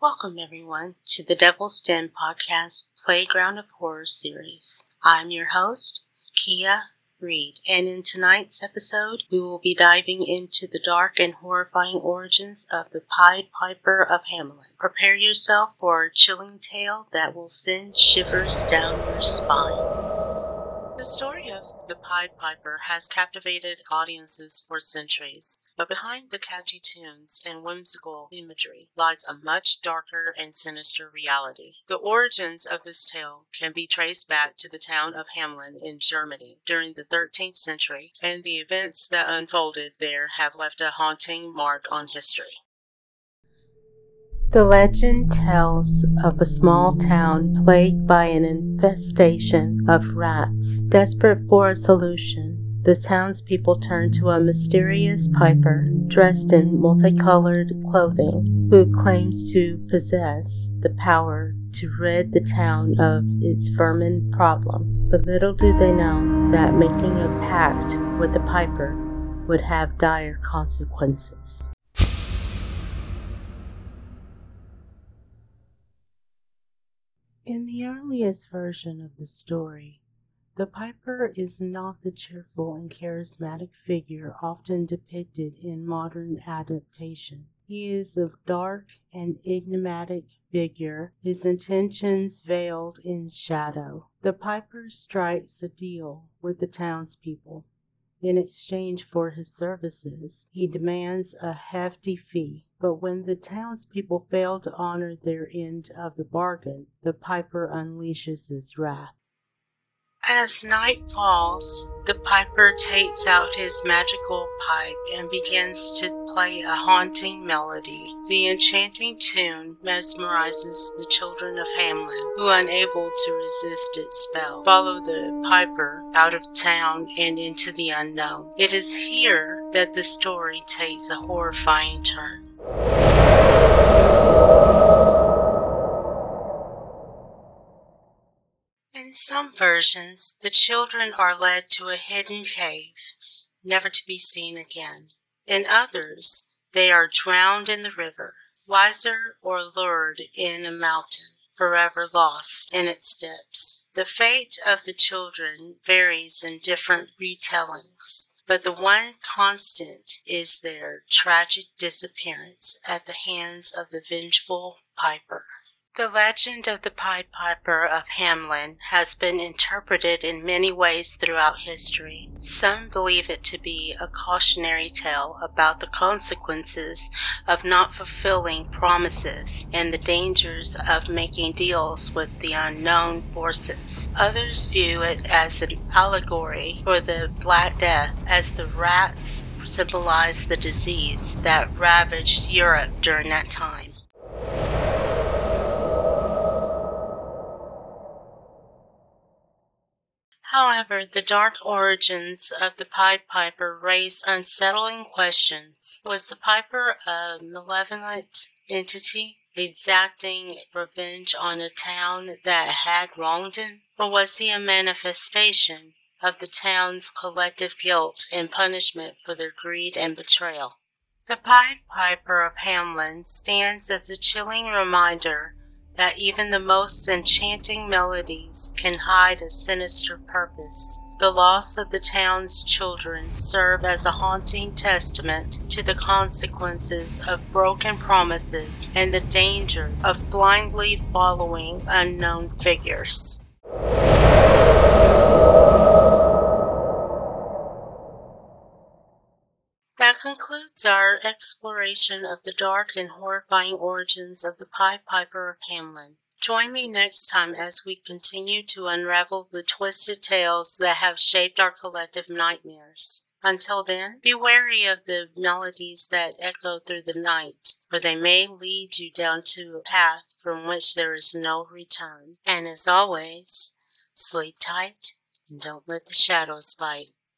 Welcome, everyone, to the Devil's Den podcast Playground of Horror series. I'm your host, Kia Reed, and in tonight's episode, we will be diving into the dark and horrifying origins of the Pied Piper of Hamelin. Prepare yourself for a chilling tale that will send shivers down your spine. The story of the Pied Piper has captivated audiences for centuries, but behind the catchy tunes and whimsical imagery lies a much darker and sinister reality. The origins of this tale can be traced back to the town of Hamelin in Germany during the 13th century, and the events that unfolded there have left a haunting mark on history. The legend tells of a small town plagued by an infestation of rats. Desperate for a solution, the townspeople turn to a mysterious piper dressed in multicolored clothing who claims to possess the power to rid the town of its vermin problem. But little do they know that making a pact with the piper would have dire consequences. In the earliest version of the story, the piper is not the cheerful and charismatic figure often depicted in modern adaptation. He is a dark and enigmatic figure, his intentions veiled in shadow. The piper strikes a deal with the townspeople. In exchange for his services, he demands a hefty fee. But when the townspeople fail to honor their end of the bargain, the piper unleashes his wrath. As night falls, the piper takes out his magical pipe and begins to play a haunting melody. The enchanting tune mesmerizes the children of Hamelin, who, unable to resist its spell, follow the piper out of town and into the unknown. It is here that the story takes a horrifying turn. In some versions, the children are led to a hidden cave, never to be seen again. In others, they are drowned in the river, Weser or lured in a mountain, forever lost in its depths. The fate of the children varies in different retellings but the one constant is their tragic disappearance at the hands of the vengeful Piper. The legend of the Pied Piper of Hamelin has been interpreted in many ways throughout history. Some believe it to be a cautionary tale about the consequences of not fulfilling promises and the dangers of making deals with the unknown forces. Others view it as an allegory for the Black Death as the rats symbolize the disease that ravaged Europe during that time. However, the dark origins of the Pied Piper raise unsettling questions. Was the Piper a malevolent entity exacting revenge on a town that had wronged him? Or was he a manifestation of the town's collective guilt and punishment for their greed and betrayal? The Pied Piper of Hamelin stands as a chilling reminder that even the most enchanting melodies can hide a sinister purpose. The loss of the town's children serve as a haunting testament to the consequences of broken promises and the danger of blindly following unknown figures. Concludes our exploration of the dark and horrifying origins of the Pied Piper of Hamelin. Join me next time as we continue to unravel the twisted tales that have shaped our collective nightmares. Until then, be wary of the melodies that echo through the night, for they may lead you down to a path from which there is no return. And as always, sleep tight and don't let the shadows bite.